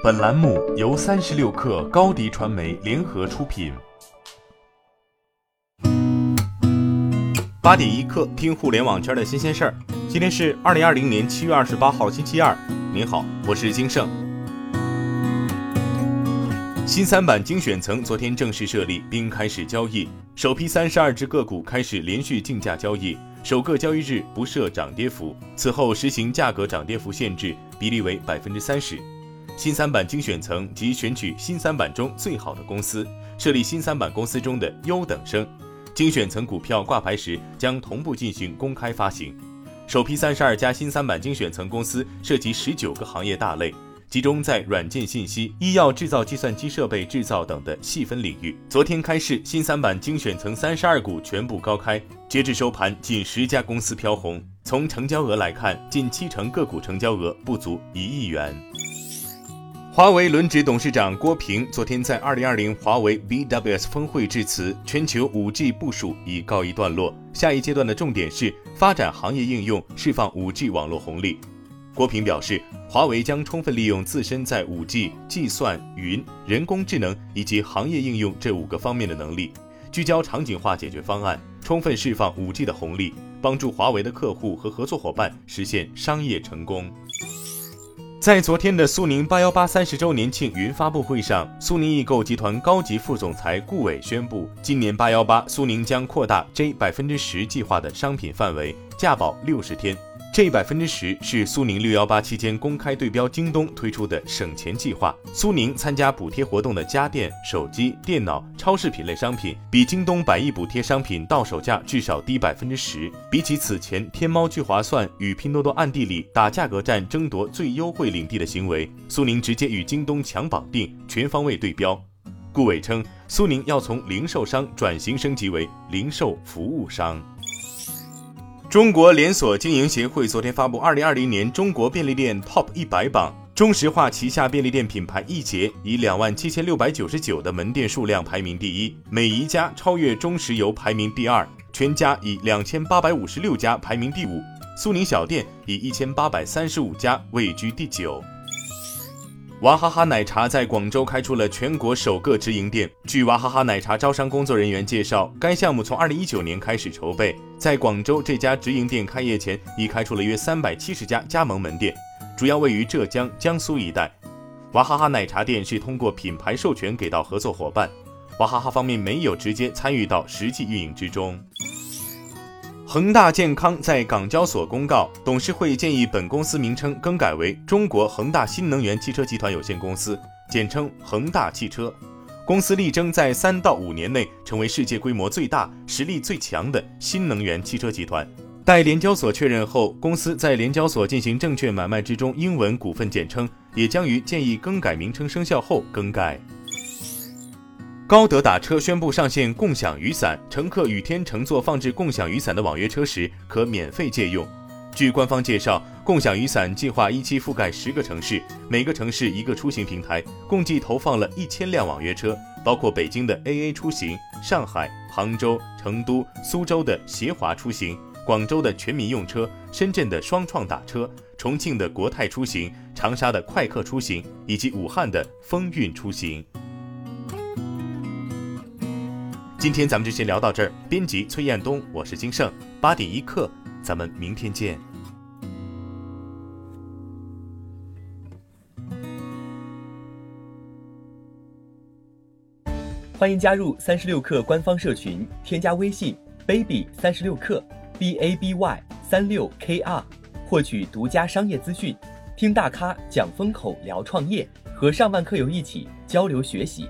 本栏目由三十六氪高低传媒联合出品。八点一刻，听互联网圈的新鲜事儿。今天是二零二零年七月二十八号，星期二。您好，我是金盛。新三板精选层昨天正式设立并开始交易，首批三十二只个股开始连续竞价交易，首个交易日不设涨跌幅，此后实行价格涨跌幅限制，比例为百分之三十。新三板精选层及选取新三板中最好的公司，设立新三板公司中的优等生。精选层股票挂牌时将同步进行公开发行。首批三十二家新三板精选层公司涉及十九个行业大类。集中在软件信息、医药制造、计算机设备制造等的细分领域。昨天开市，新三板精选层三十二股全部高开，截至收盘，近十家公司飘红。从成交额来看，近七成个股成交额不足一亿元。华为轮值董事长郭平昨天在二零二零华为 VWS 峰会致辞，全球五 G 部署已告一段落，下一阶段的重点是发展行业应用，释放五 G 网络红利。郭平表示，华为将充分利用自身在五 G、计算、云、人工智能以及行业应用这五个方面的能力，聚焦场景化解决方案，充分释放五 G 的红利，帮助华为的客户和合作伙伴实现商业成功。在昨天的苏宁八幺八三十周年庆云发布会上，苏宁易购集团高级副总裁顾伟宣布，今年八幺八，苏宁将扩大 J 百分之十计划的商品范围，价保六十天。这百分之十是苏宁六幺八期间公开对标京东推出的省钱计划。苏宁参加补贴活动的家电、手机、电脑、超市品类商品，比京东百亿补贴商品到手价至少低百分之十。比起此前天猫聚划算与拼多多暗地里打价格战争夺最优惠领地的行为，苏宁直接与京东强绑定，全方位对标。顾伟称，苏宁要从零售商转型升级为零售服务商。中国连锁经营协会昨天发布二零二零年中国便利店 TOP 一百榜，中石化旗下便利店品牌易捷以两万七千六百九十九的门店数量排名第一，美宜佳超越中石油排名第二，全家以两千八百五十六家排名第五，苏宁小店以一千八百三十五家位居第九。娃哈哈奶茶在广州开出了全国首个直营店。据娃哈哈奶茶招商工作人员介绍，该项目从二零一九年开始筹备，在广州这家直营店开业前已开出了约三百七十家加盟门店，主要位于浙江、江苏一带。娃哈哈奶茶店是通过品牌授权给到合作伙伴，娃哈哈方面没有直接参与到实际运营之中。恒大健康在港交所公告，董事会建议本公司名称更改为中国恒大新能源汽车集团有限公司，简称恒大汽车。公司力争在三到五年内成为世界规模最大、实力最强的新能源汽车集团。待联交所确认后，公司在联交所进行证券买卖之中，英文股份简称也将于建议更改名称生效后更改。高德打车宣布上线共享雨伞，乘客雨天乘坐放置共享雨伞的网约车时，可免费借用。据官方介绍，共享雨伞计划一期覆盖十个城市，每个城市一个出行平台，共计投放了一千辆网约车，包括北京的 AA 出行、上海、杭州、成都、苏州的协华出行、广州的全民用车、深圳的双创打车、重庆的国泰出行、长沙的快客出行以及武汉的风韵出行。今天咱们就先聊到这儿。编辑崔彦东，我是金盛。八点一刻，咱们明天见。欢迎加入三十六氪官方社群，添加微信 baby 三十六氪 b a b y 三六 k r，获取独家商业资讯，听大咖讲风口，聊创业，和上万课友一起交流学习。